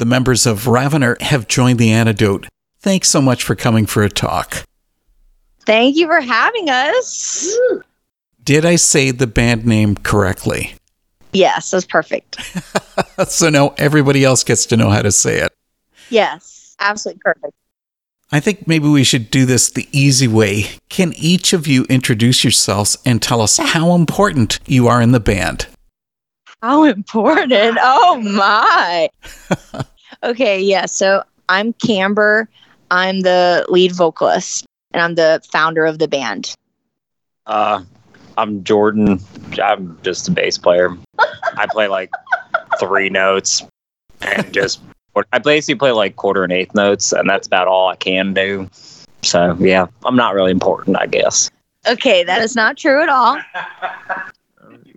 The members of Ravener have joined the antidote. Thanks so much for coming for a talk. Thank you for having us. Did I say the band name correctly? Yes, that's perfect. so now everybody else gets to know how to say it. Yes, absolutely perfect. I think maybe we should do this the easy way. Can each of you introduce yourselves and tell us how important you are in the band? How important? Oh my. okay, yeah. So I'm Camber. I'm the lead vocalist and I'm the founder of the band. Uh, I'm Jordan. I'm just a bass player. I play like three notes and just I basically play like quarter and eighth notes, and that's about all I can do. So yeah, I'm not really important, I guess. Okay, that is not true at all.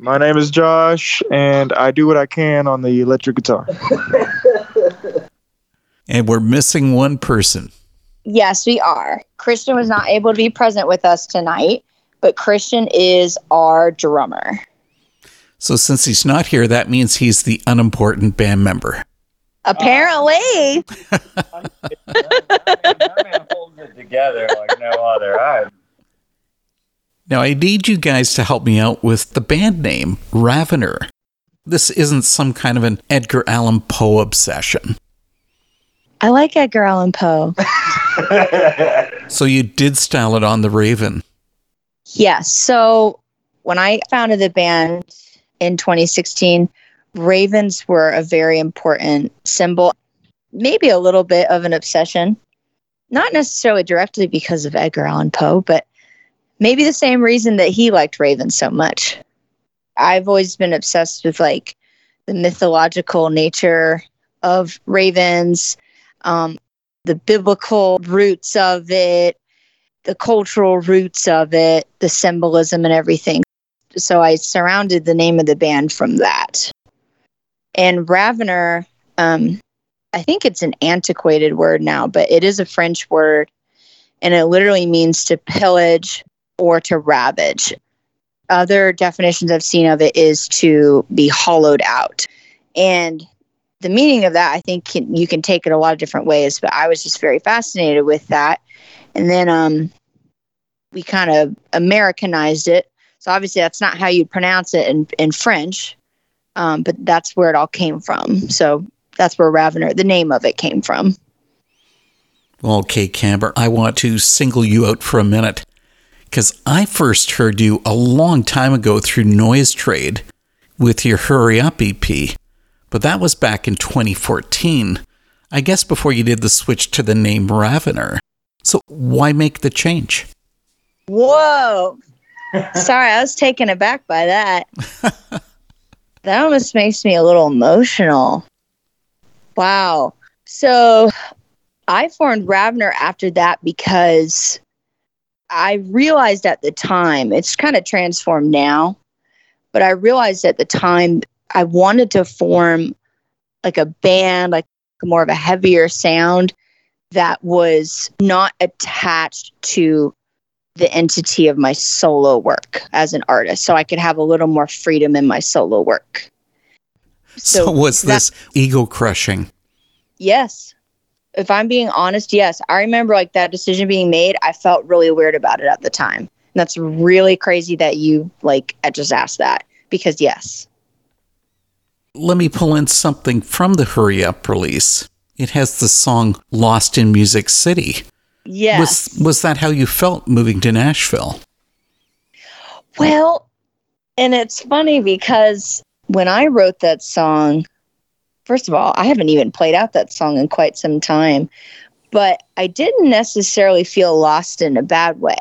My name is Josh, and I do what I can on the electric guitar. and we're missing one person. Yes, we are. Christian was not able to be present with us tonight, but Christian is our drummer. So, since he's not here, that means he's the unimportant band member. Apparently. Uh, holds it together like no other. I now, I need you guys to help me out with the band name, Ravener. This isn't some kind of an Edgar Allan Poe obsession. I like Edgar Allan Poe. so you did style it on the Raven. Yes. So when I founded the band in 2016, ravens were a very important symbol, maybe a little bit of an obsession. Not necessarily directly because of Edgar Allan Poe, but maybe the same reason that he liked ravens so much. I've always been obsessed with like the mythological nature of ravens, um, the biblical roots of it, the cultural roots of it, the symbolism and everything. So I surrounded the name of the band from that. And Ravener, um, I think it's an antiquated word now, but it is a French word and it literally means to pillage or to ravage. Other definitions I've seen of it is to be hollowed out. And the meaning of that, I think can, you can take it a lot of different ways, but I was just very fascinated with that. And then um, we kind of Americanized it. So obviously, that's not how you'd pronounce it in, in French, um, but that's where it all came from. So that's where Ravener, the name of it, came from. Okay, Camber, I want to single you out for a minute because I first heard you a long time ago through Noise Trade with your Hurry Up EP, but that was back in 2014. I guess before you did the switch to the name Ravener. So why make the change? Whoa. Sorry, I was taken aback by that. that almost makes me a little emotional. Wow. So I formed Ravener after that because I realized at the time, it's kind of transformed now, but I realized at the time I wanted to form like a band, like more of a heavier sound that was not attached to the entity of my solo work as an artist so I could have a little more freedom in my solo work. So, so was that, this ego crushing? Yes. If I'm being honest, yes. I remember like that decision being made, I felt really weird about it at the time. And that's really crazy that you like I just asked that because yes. Let me pull in something from the Hurry Up release. It has the song Lost in Music City. Yes. Was, was that how you felt moving to Nashville? Well, and it's funny because when I wrote that song, first of all, I haven't even played out that song in quite some time, but I didn't necessarily feel lost in a bad way.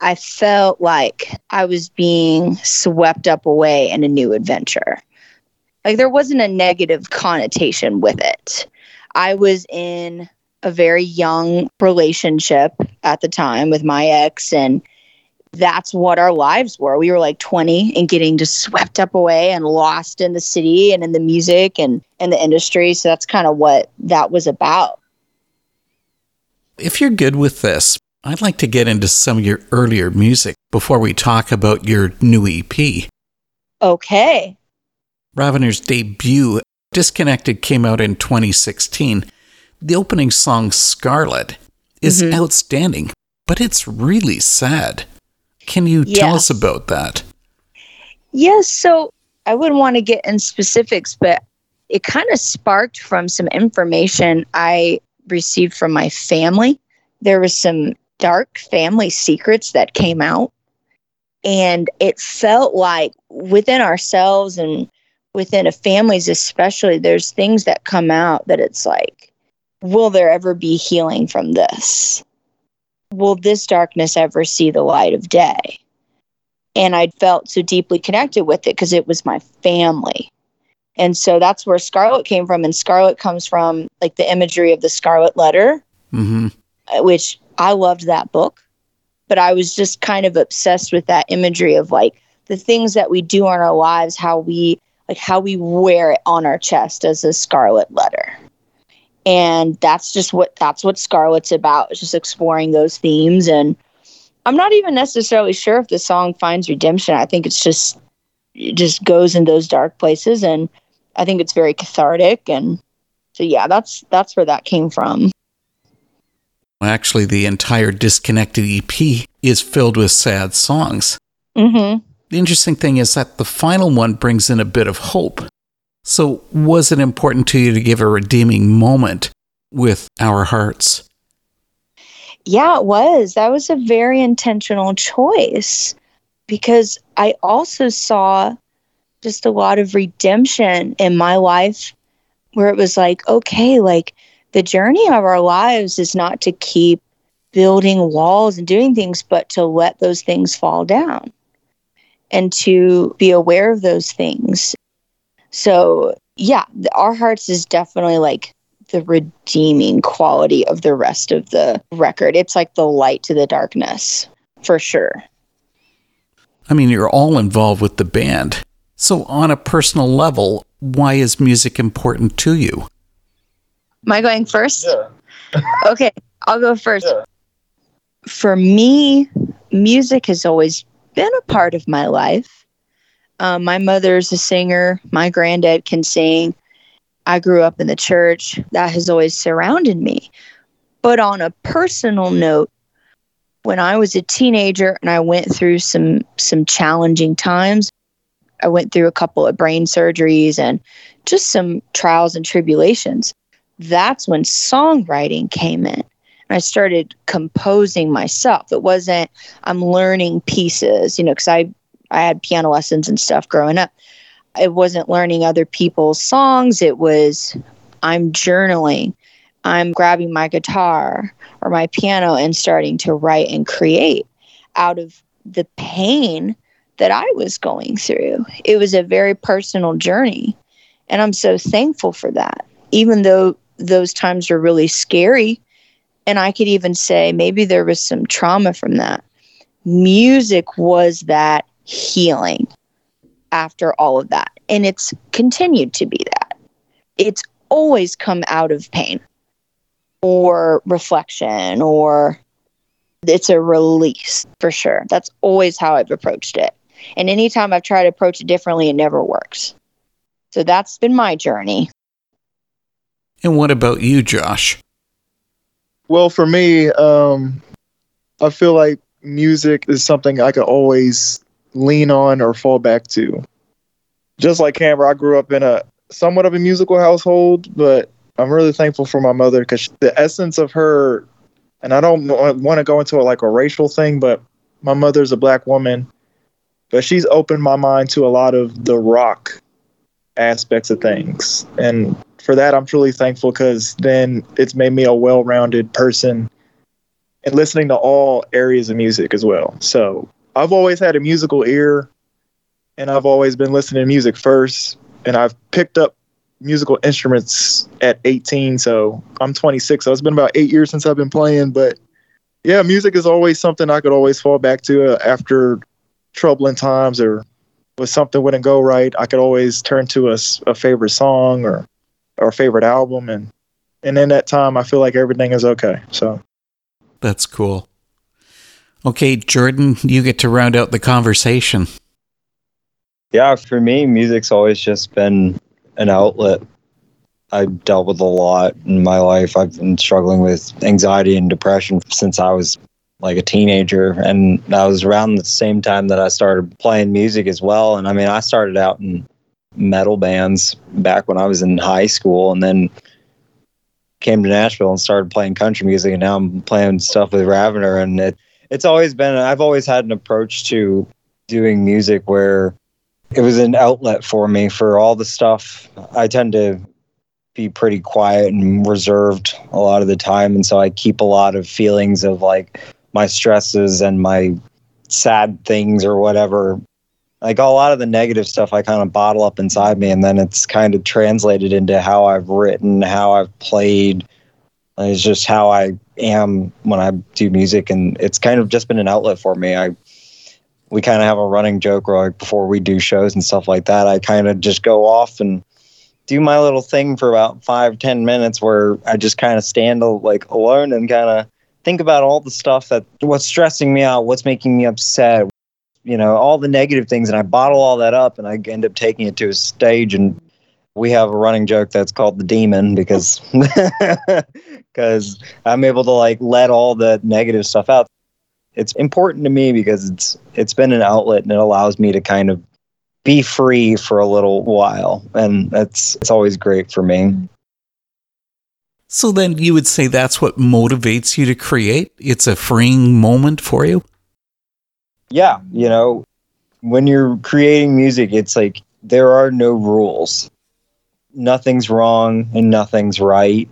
I felt like I was being swept up away in a new adventure. Like there wasn't a negative connotation with it. I was in a very young relationship at the time with my ex and that's what our lives were. We were like 20 and getting just swept up away and lost in the city and in the music and in the industry. So that's kind of what that was about. If you're good with this, I'd like to get into some of your earlier music before we talk about your new EP. Okay. Ravener's debut Disconnected came out in 2016. The opening song, Scarlet, is Mhm. outstanding, but it's really sad. Can you tell us about that? Yes, so I wouldn't want to get in specifics, but it kind of sparked from some information I received from my family. There was some dark family secrets that came out, and it felt like within ourselves and within a families especially there's things that come out that it's like will there ever be healing from this? Will this darkness ever see the light of day? and I felt so deeply connected with it because it was my family. And so that's where Scarlet came from. And Scarlet comes from like the imagery of the Scarlet Letter, hmm uh, which I loved that book. But I was just kind of obsessed with that imagery of like the things that we do in our lives, how we like how we wear it on our chest as a Scarlet Letter. And that's just what that's what Scarlet's about. It's just exploring those themes and I'm not even necessarily sure if the song finds redemption. I think it's just it just goes in those dark places and I think it's very cathartic and so yeah, that's that's where that came from. Actually, the entire Disconnected EP is filled with sad songs. Mhm. The interesting thing is that the final one brings in a bit of hope. So, was it important to you to give a redeeming moment with Our Hearts? Yeah, it was. That was a very intentional choice because I also saw just a lot of redemption in my life where it was like, okay, like the journey of our lives is not to keep building walls and doing things, but to let those things fall down and to be aware of those things. So, yeah, the, our hearts is definitely like the redeeming quality of the rest of the record. It's like the light to the darkness, for sure. I mean, you're all involved with the band. So, on a personal level, why is music important to you? Am I going first? Yeah. Okay, I'll go first. Yeah. For me, music has always been a part of my life. Um, my mother's a singer, my granddad can sing. I grew up in the church. That has always surrounded me. But on a personal note, when I was a teenager and I went through some some challenging times, I went through a couple of brain surgeries and just some trials and tribulations. That's when songwriting came in. I started composing myself. It wasn't I'm learning pieces, you know, because I I had piano lessons and stuff growing up. It wasn't learning other people's songs. It was I'm journaling. I'm grabbing my guitar or my piano and starting to write and create out of the pain that I was going through. It was a very personal journey. And I'm so thankful for that. Even though those times were really scary, and I could even say maybe there was some trauma from that. Music was that healing after all of that. And it's continued to be that. It's always come out of pain or reflection or it's a release for sure. That's always how I've approached it. And anytime I've tried to approach it differently, it never works. So that's been my journey. And what about you, Josh? Well, for me, um, I feel like music is something I could always lean on or fall back to. Just like Camber, I grew up in a somewhat of a musical household, but I'm really thankful for my mother because the essence of her, and I don't want to go into it like a racial thing, but my mother's a black woman, but she's opened my mind to a lot of the rock aspects of things. And for that, I'm truly thankful because then it's made me a well rounded person and listening to all areas of music as well. So I've always had a musical ear and I've always been listening to music first. And I've picked up musical instruments at 18. So I'm 26. So it's been about eight years since I've been playing. But yeah, music is always something I could always fall back to uh, after troubling times or when something wouldn't go right. I could always turn to a favorite song or or favorite album and and in that time I feel like everything is okay. So That's cool. Okay, Jordan, you get to round out the conversation. Yeah, for me, music's always just been an outlet. I've dealt with a lot in my life. I've been struggling with anxiety and depression since I was like a teenager. And that was around the same time that I started playing music as well. And I mean, I started out in metal bands back when I was in high school and then came to Nashville and started playing country music. And now I'm playing stuff with Ravener. And it, it's always been, I've always had an approach to doing music where it was an outlet for me for all the stuff. I tend to be pretty quiet and reserved a lot of the time. And so I keep a lot of feelings of like my stresses and my sad things or whatever. Like a lot of the negative stuff I kind of bottle up inside me and then it's kind of translated into how I've written, how I've played. It's just how I am when I do music and it's kind of just been an outlet for me. I we kind of have a running joke where like before we do shows and stuff like that, I kind of just go off and do my little thing for about five ten minutes where I just kind of stand like alone and kind of think about all the stuff that what's stressing me out, what's making me upset, you know, all the negative things, and I bottle all that up and I end up taking it to a stage and we have a running joke that's called the demon because because I'm able to like let all the negative stuff out. It's important to me because it's it's been an outlet and it allows me to kind of be free for a little while and that's it's always great for me. So then you would say that's what motivates you to create? It's a freeing moment for you? Yeah you know when you're creating music it's like there are no rules. Nothing's wrong and nothing's right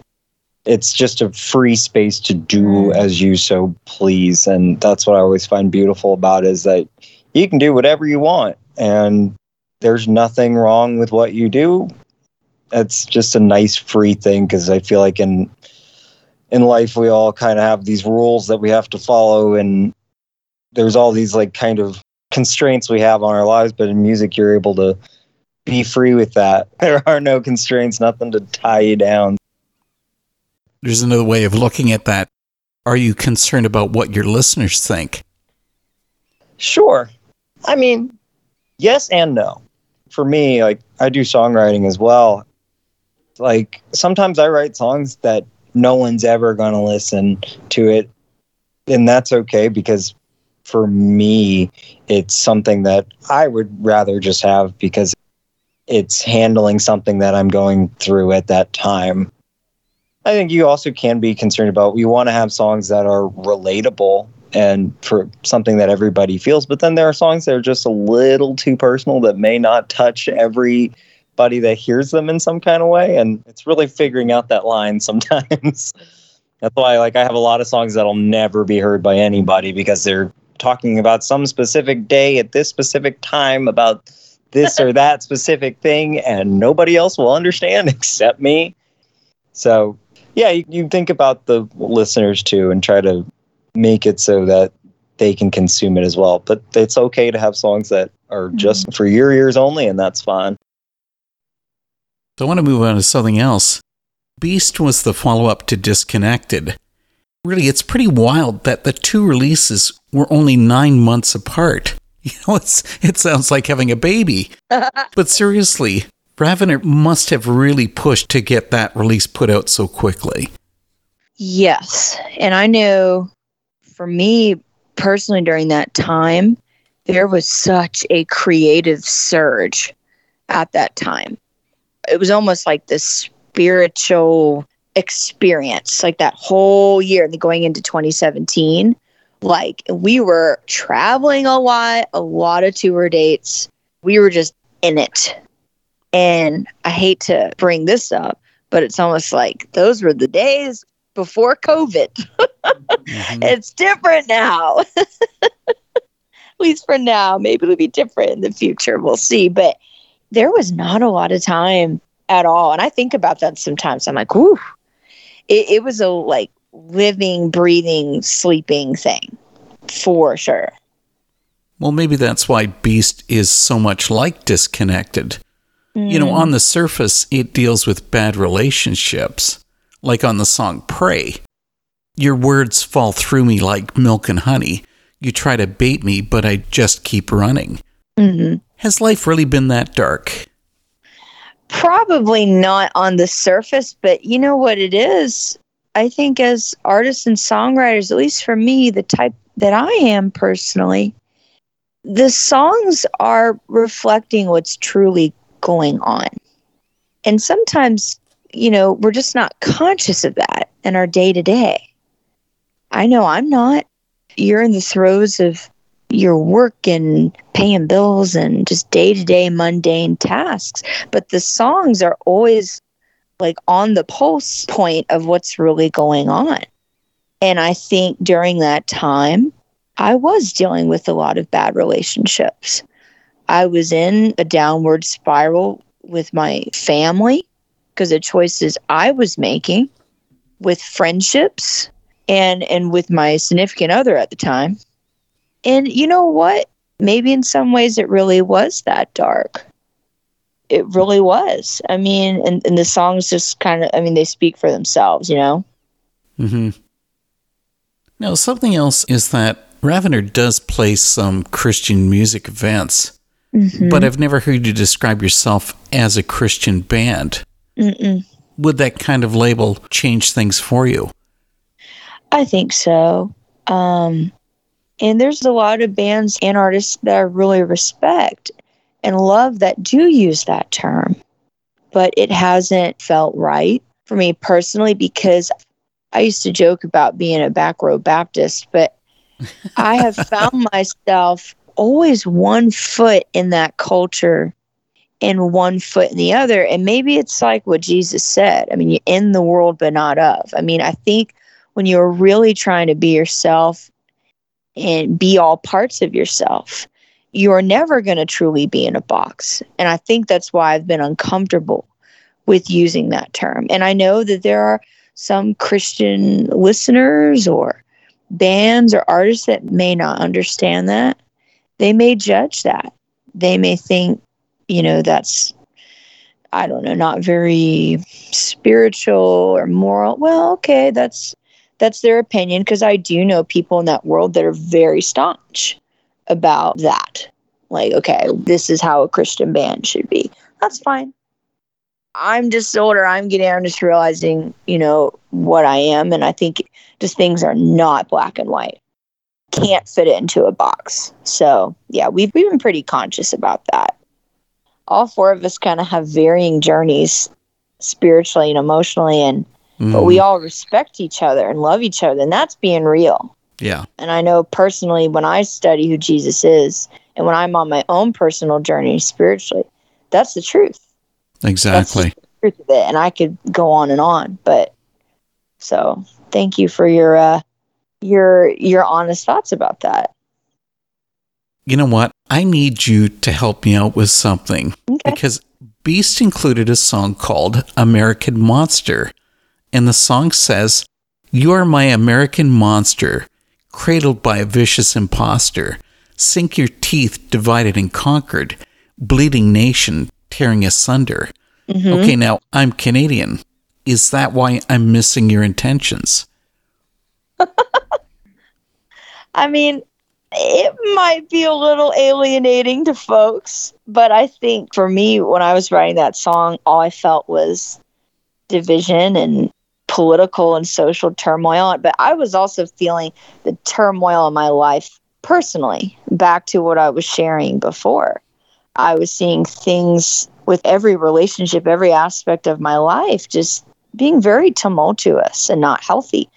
it's just a free space to do mm. as you so please. And that's what i always find beautiful about is that you can do whatever you want and there's nothing wrong with what you do. It's just a nice free thing because I feel like in in life we all kind of have these rules that we have to follow and there's all these like kind of constraints we have on our lives but in music you're able to be free with that. There are no constraints nothing to tie you down there's another way of looking at that are you concerned about what your listeners think sure i mean yes and no for me, like I do songwriting as well. Like sometimes I write songs that no one's ever going to listen to it. And that's okay because for me, it's something that I would rather just have because it's handling something that I'm going through at that time. I think you also can be concerned about we want to have songs that are relatable and for something that everybody feels. But then there are songs that are just a little too personal that may not touch everybody that hears them in some kind of way. And it's really figuring out that line sometimes. That's why like I have a lot of songs that'll never be heard by anybody because they're talking about some specific day at this specific time about this or that specific thing and nobody else will understand except me. So yeah, you, you think about the listeners too and try to make it so that they can consume it as well. But it's okay to have songs that are mm-hmm. just for your ears only, and that's fine. So I want to move on to something else. Beast was the follow up to Disconnected. Really, it's pretty wild that the two releases were only nine months apart. You know, it's, it sounds like having a baby. but seriously, Ravener must have really pushed to get that release put out so quickly. Yes. And I know for me personally during that time, there was such a creative surge at that time. It was almost like this spiritual experience, like that whole year, going into 2017. Like we were traveling a lot, a lot of tour dates. We were just in it. And I hate to bring this up, but it's almost like those were the days before COVID. mm-hmm. It's different now. At least for now. Maybe it'll be different in the future. We'll see. But there was not a lot of time at all. And I think about that sometimes. I'm like, ooh, it, it was a like living, breathing, sleeping thing for sure. Well, maybe that's why Beast is so much like Disconnected. Mm. You know, on the surface, it deals with bad relationships like on the song Pray. Your words fall through me like milk and honey. You try to bait me, but I just keep running. Mm-hmm. Has life really been that dark? Probably not on the surface, but you know what it is? I think as artists and songwriters, at least for me, the type that I am personally, the songs are reflecting what's truly going on. And sometimes, you know, we're just not conscious of that in our day to day. I know I'm not. You're in the throes of your work and paying bills and just day to day mundane tasks. But the songs are always like on the pulse point of what's really going on. And I think during that time, I was dealing with a lot of bad relationships. I was in a downward spiral with my family because of choices I was making, with friendships, and and with my significant other at the time. And you know what? Maybe in some ways it really was that dark. It really was. I mean, and, and the songs just kind of, I mean, they speak for themselves, you know? Mm-hmm. Now, something else is that Ravener does play some Christian music events, Mm-hmm. but I've never heard you describe yourself as a Christian band. Mm-mm. Would that kind of label change things for you? I think so. Um, and there's a lot of bands and artists that I really respect and love that do use that term, but it hasn't felt right for me personally because I used to joke about being a back row Baptist, but I have found myself always one foot in that culture and one foot in the other. And maybe it's like what Jesus said. I mean, you're in the world, but not of. I mean, I think when you're really trying to be yourself and be all parts of yourself, you're never going to truly be in a box. And I think that's why I've been uncomfortable with using that term. And I know that there are some Christian listeners or bands or artists that may not understand that. They may judge that. They may think, you know, that's, I don't know, not very spiritual or moral. Well, okay, that's that's their opinion because I do know people in that world that are very staunch about that. Like, okay, this is how a Christian band should be. That's fine. I'm just older. I'm getting, I'm just realizing, you know, what I am. And I think just things are not black and white. Can't fit it into a box. So, yeah, we've, we've been pretty conscious about that. All four of us kind of have varying journeys spiritually and emotionally. And but we all respect each other and love each other and that's being real Yeah. and i know personally when i study who jesus is and when i'm on my own personal journey spiritually that's the truth Exactly. truth of it and i could go on and on but so thank you for your uh your your honest thoughts about that You know what? I need you to help me out with something okay because Beast included a song called American Monster. And the song says, You are my American monster, cradled by a vicious impostor. Sink your teeth, divided and conquered, bleeding nation, tearing asunder. Mhm. Okay, now I'm Canadian. Is that why I'm missing your intentions? I mean, it might be a little alienating to folks, but I think for me, when I was writing that song, all I felt was division and political and social turmoil. But I was also feeling the turmoil in my life personally, back to what I was sharing before. I was seeing things with every relationship, every aspect of my life, just being very tumultuous and not healthy.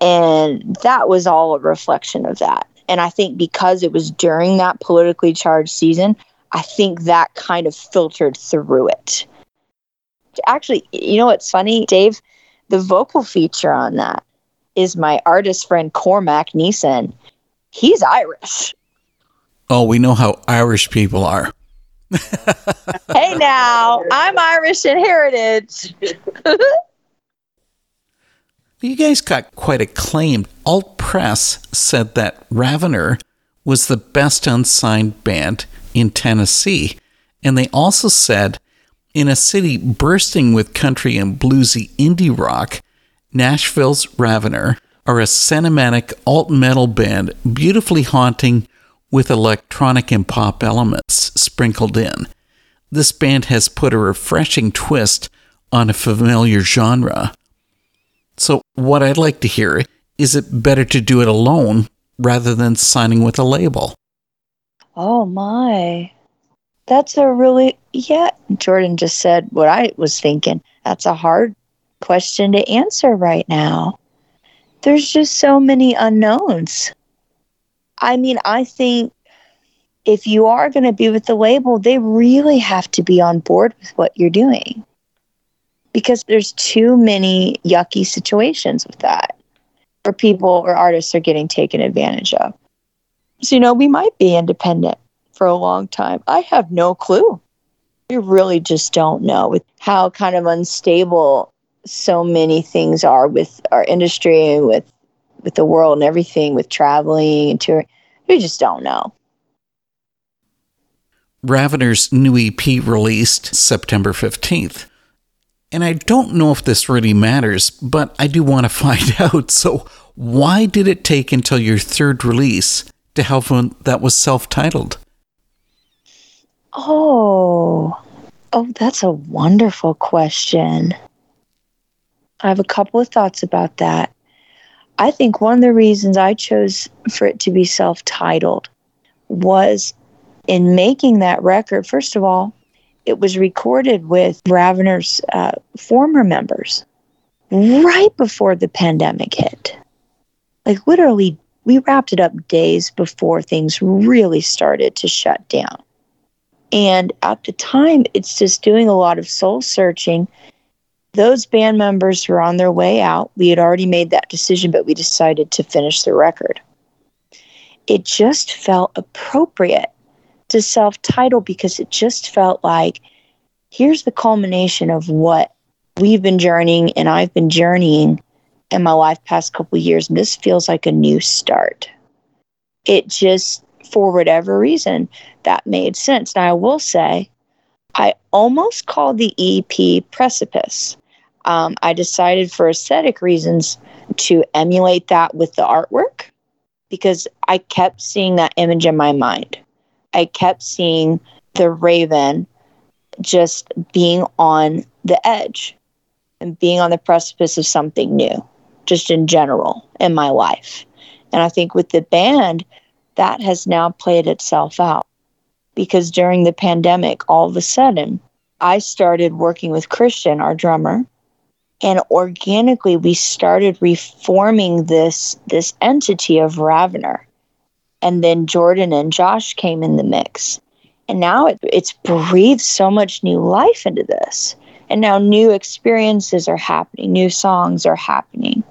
And that was all a reflection of that. And I think because it was during that politically charged season, I think that kind of filtered through it. Actually, you know what's funny, Dave? The vocal feature on that is my artist friend Cormac Neeson. He's Irish. Oh, we know how Irish people are. Hey now, I'm Irish in heritage. You guys got quite acclaimed. Alt Press said that Ravener was the best unsigned band in Tennessee. And they also said, in a city bursting with country and bluesy indie rock, Nashville's Ravener are a cinematic alt metal band, beautifully haunting with electronic and pop elements sprinkled in. this band has put a refreshing twist on a familiar genre. So, what I'd like to hear is it better to do it alone rather than signing with a label? Oh my. That's a really, yeah. Jordan just said what I was thinking. That's a hard question to answer right now. There's just so many unknowns. I mean, I think if you are going to be with the label, they really have to be on board with what you're doing because there's too many yucky situations with that where people or artists are getting taken advantage of. So, you know, we might be independent for a long time. I have no clue. We really just don't know with how kind of unstable so many things are with our industry and with with the world and everything with traveling and touring. We just don't know. Ravener's new EP released September 15th. And I don't know if this really matters, but I do want to find out. So, why did it take until your third release to have one that was self titled? Oh, oh, that's a wonderful question. I have a couple of thoughts about that. I think one of the reasons I chose for it to be self titled was in making that record, first of all, it was recorded with Ravener's uh, former members right before the pandemic hit. Like, literally, we wrapped it up days before things really started to shut down. And at the time, it's just doing a lot of soul searching. Those band members were on their way out. We had already made that decision, but we decided to finish the record. It just felt appropriate to self title because it just felt like here's the culmination of what we've been journeying and I've been journeying in my life past couple years. And this feels like a new start. It just, for whatever reason, that made sense. Now, I will say, I almost called the EP Precipice. Um, I decided for aesthetic reasons to emulate that with the artwork because I kept seeing that image in my mind. I kept seeing the raven just being on the edge and being on the precipice of something new, just in general in my life. And I think with the band, that has now played itself out because during the pandemic, all of a sudden, I started working with Christian, our drummer, and organically we started reforming this this entity of Ravener and then Jordan and Josh came in the mix. And now it, it's breathed so much new life into this. And now new experiences are happening, new songs are happening,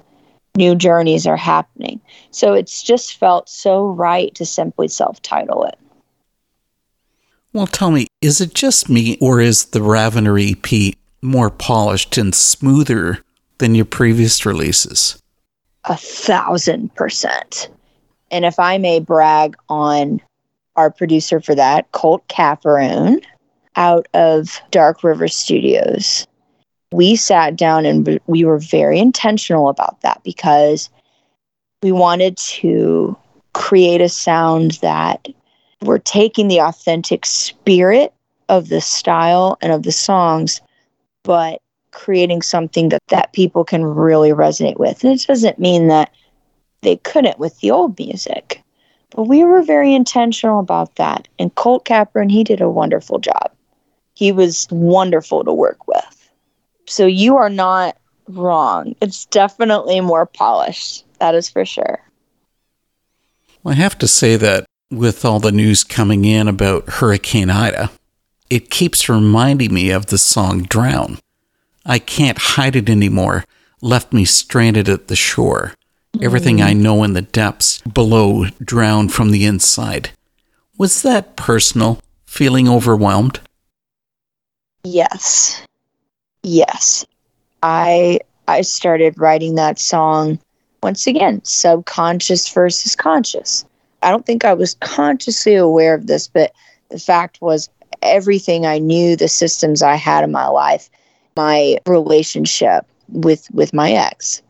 new journeys are happening. So it's just felt so right to simply self title it. Well, tell me, is it just me, or is the Ravener EP more polished and smoother than your previous releases? A thousand percent. And if I may brag on our producer for that, Colt Caparone, out of Dark River Studios, we sat down and we were very intentional about that because we wanted to create a sound that we're taking the authentic spirit of the style and of the songs, but creating something that, that people can really resonate with. And it doesn't mean that they couldn't with the old music. But we were very intentional about that. And Colt Caparone, he did a wonderful job. He was wonderful to work with. So you are not wrong. It's definitely more polished. That is for sure. Well, I have to say that with all the news coming in about Hurricane Ida, it keeps reminding me of the song Drown. I can't hide it anymore, left me stranded at the shore. Everything I know in the depths below drowned from the inside. Was that personal? Feeling overwhelmed? Yes. Yes. I I started writing that song once again, subconscious versus conscious. I don't think I was consciously aware of this, but the fact was everything I knew, the systems I had in my life, my relationship with with my ex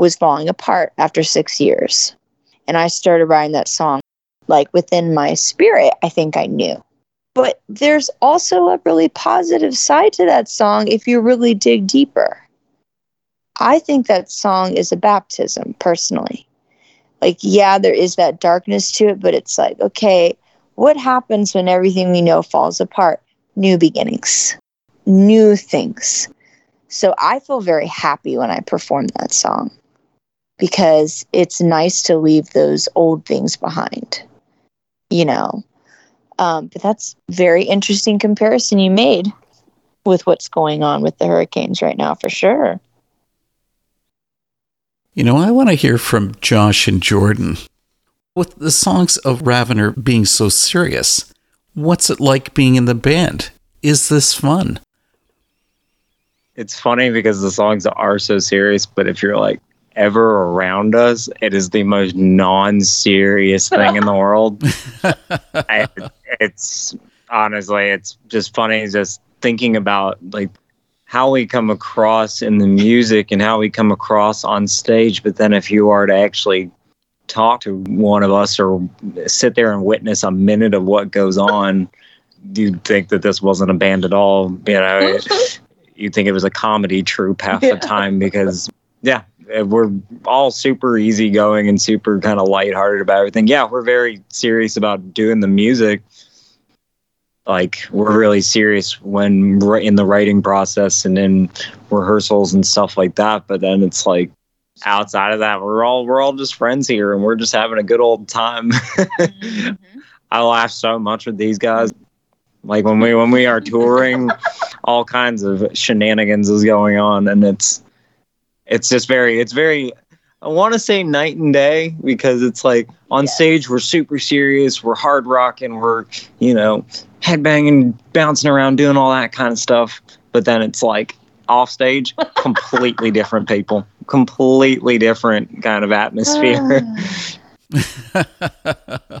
was falling apart after six years. And I started writing that song like within my spirit, I think I knew. But there's also a really positive side to that song if you really dig deeper. I think that song is a baptism personally. Like, yeah, there is that darkness to it, but it's like, okay, what happens when everything we know falls apart? New beginnings, new things. So I feel very happy when I perform that song because it's nice to leave those old things behind, you know. Um, but that's very interesting comparison you made with what's going on with the hurricanes right now, for sure. You know, I want to hear from Josh and Jordan. With the songs of Ravener being so serious, what's it like being in the band? Is this fun? It's funny because the songs are so serious, but if you're like ever around us, it is the most non-serious thing in the world. I, it's honestly, it's just funny just thinking about like how we come across in the music and how we come across on stage. But then if you are to actually talk to one of us or sit there and witness a minute of what goes on, you'd think that this wasn't a band at all. You know, you'd think it was a comedy troupe half yeah. the time because, yeah, we're all super easygoing and super kind of lighthearted about everything. Yeah, we're very serious about doing the music. Like we're really serious when we're in the writing process and in rehearsals and stuff like that. But then it's like outside of that, we're all we're all just friends here and we're just having a good old time. mm-hmm. I laugh so much with these guys. Like when we when we are touring, all kinds of shenanigans is going on, and it's it's just very it's very I want to say night and day because it's like on yes. stage we're super serious, we're hard rocking, we're you know headbanging, bouncing around, doing all that kind of stuff. But then it's like off stage, completely different people, completely different kind of atmosphere. Ah.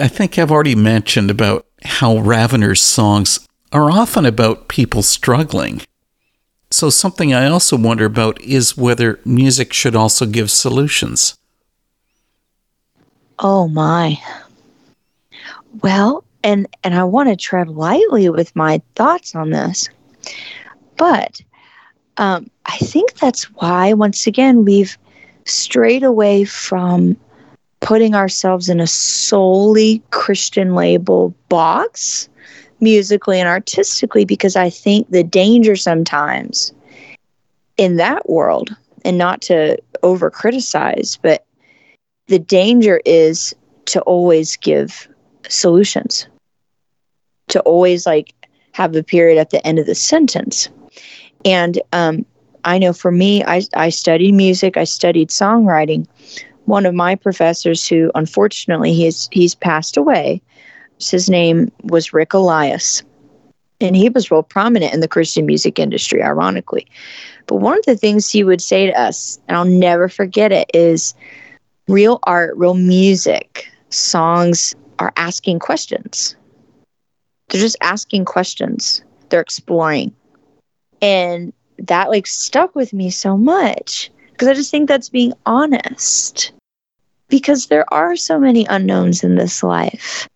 I think I've already mentioned about how Ravener's songs are often about people struggling. So, something I also wonder about is whether music should also give solutions. Oh, my. Well, and and I want to tread lightly with my thoughts on this, but um, I think that's why once again we've strayed away from putting ourselves in a solely Christian label box, musically and artistically, because I think the danger sometimes in that world, and not to over criticize, but the danger is to always give solutions to always like have a period at the end of the sentence. And um, i know for me I, I studied music i studied songwriting. One of my professors who unfortunately he's he's passed away his name was rick elias and he was real prominent in the christian music industry ironically but one of the things he would say to us and i'll never forget it is real art real music songs are asking questions. They're just asking questions. They're exploring. And that like stuck with me so much because I just think that's being honest. Because there are so many unknowns in this life.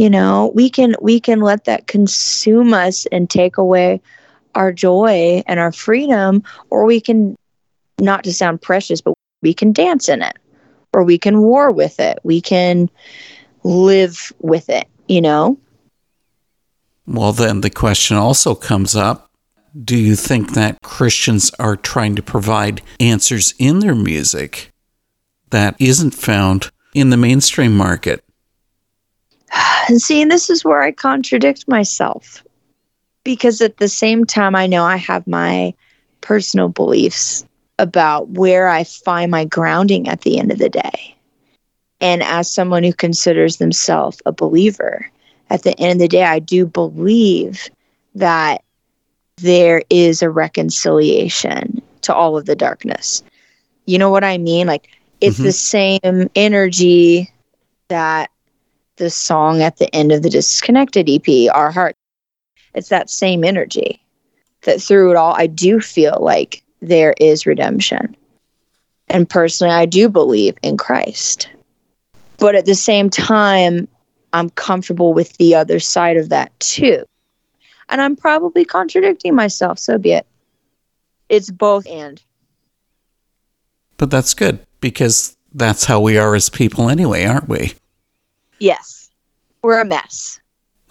You know, we can we can let that consume us and take away our joy and our freedom or we can not to sound precious but we can dance in it or we can war with it. We can live with it, you know? Well, then the question also comes up do you think that Christians are trying to provide answers in their music that isn't found in the mainstream market? And see, and this is where I contradict myself because at the same time, I know I have my personal beliefs about where I find my grounding at the end of the day. And as someone who considers themselves a believer, at the end of the day, I do believe that there is a reconciliation to all of the darkness. You know what I mean? Like it's mm-hmm. the same energy that the song at the end of the disconnected EP, Our Heart, it's that same energy that through it all, I do feel like there is redemption. And personally, I do believe in Christ. But at the same time, I'm comfortable with the other side of that too. And I'm probably contradicting myself, so be it. It's both and. But that's good because that's how we are as people anyway, aren't we? Yes. We're a mess.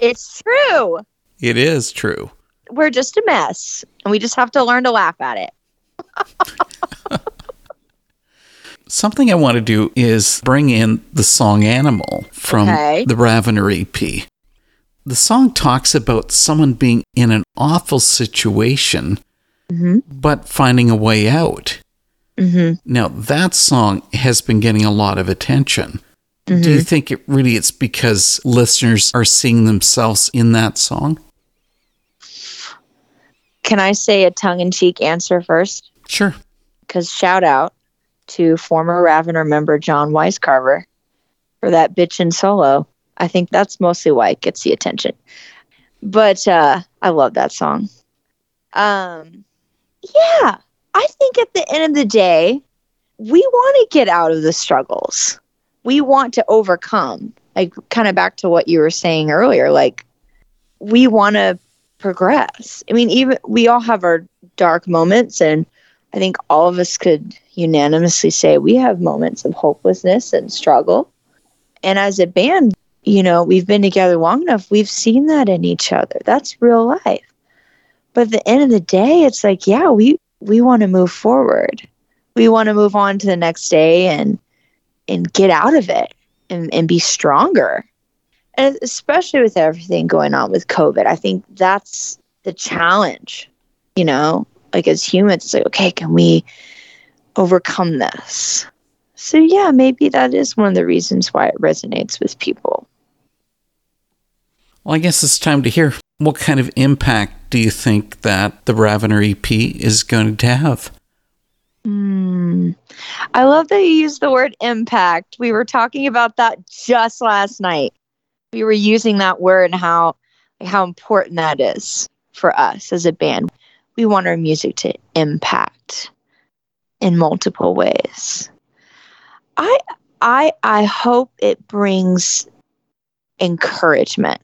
it's true. It is true. We're just a mess, and we just have to learn to laugh at it. Something I want to do is bring in the song Animal from Okay. the Ravener EP. The song talks about someone being in an awful situation, Mm-hmm. but finding a way out. Mm-hmm. Now, that song has been getting a lot of attention. Do Mm-hmm. you think it really it's because listeners are seeing themselves in that song? Can I say a tongue in cheek answer first? Sure. Because shout out to former Ravener member John Weiscarver for that bitchin' solo. I think that's mostly why it gets the attention. But uh, I love that song. Um, yeah, I think at the end of the day, we want to get out of the struggles. We want to overcome. Like, kind of back to what you were saying earlier, like, we want to progress. I mean, even we all have our dark moments, and I think all of us could unanimously say we have moments of hopelessness and struggle. And as a band, you know, we've been together long enough, we've seen that in each other. That's real life. But at the end of the day, it's like, yeah, we we want to move forward. We want to move on to the next day and and get out of it and, and be stronger. And especially with everything going on with COVID, I think that's the challenge, you know, like as humans, it's like, okay, can we overcome this? So, yeah, maybe that is one of the reasons why it resonates with people. Well, I guess it's time to hear what kind of impact do you think that the Ravener EP is going to have? Mm. I love that you use the word impact. We were talking about that just last night. We were using that word and how how important that is for us as a band. We want our music to impact in multiple ways. I I I hope it brings encouragement.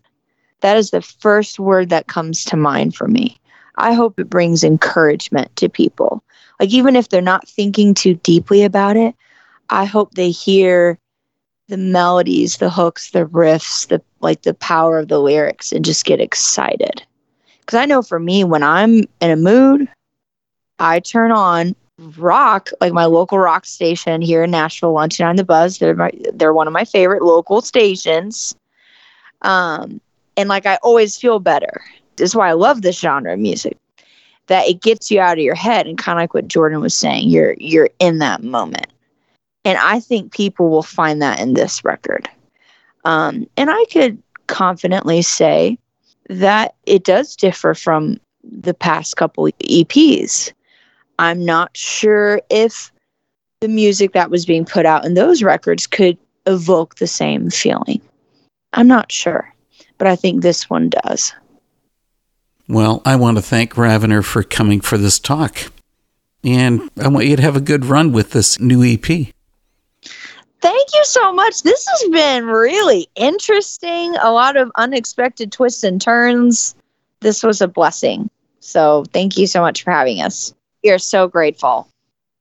That is the first word that comes to mind for me. I hope it brings encouragement to people. Like even if they're not thinking too deeply about it i hope they hear the melodies the hooks the riffs the like the power of the lyrics and just get excited. Because i know for me when i'm in a mood i turn on rock like my local rock station here in nashville 129 the buzz. They're my, they're one of my favorite local stations. Um and like i always feel better. This is why i love this genre of music that it gets you out of your head and kind of like what Jordan was saying you're you're in that moment. And I think people will find that in this record. Um, and I could confidently say that it does differ from the past couple EPs I'm not sure if the music that was being put out in those records could evoke the same feeling. I'm not sure but I think this one does Well, I want to thank Ravener for coming for this talk. And I want you to have a good run with this new EP. Thank you so much. This has been really interesting. A lot of unexpected twists and turns. This was a blessing. So, thank you so much for having us. We are so grateful.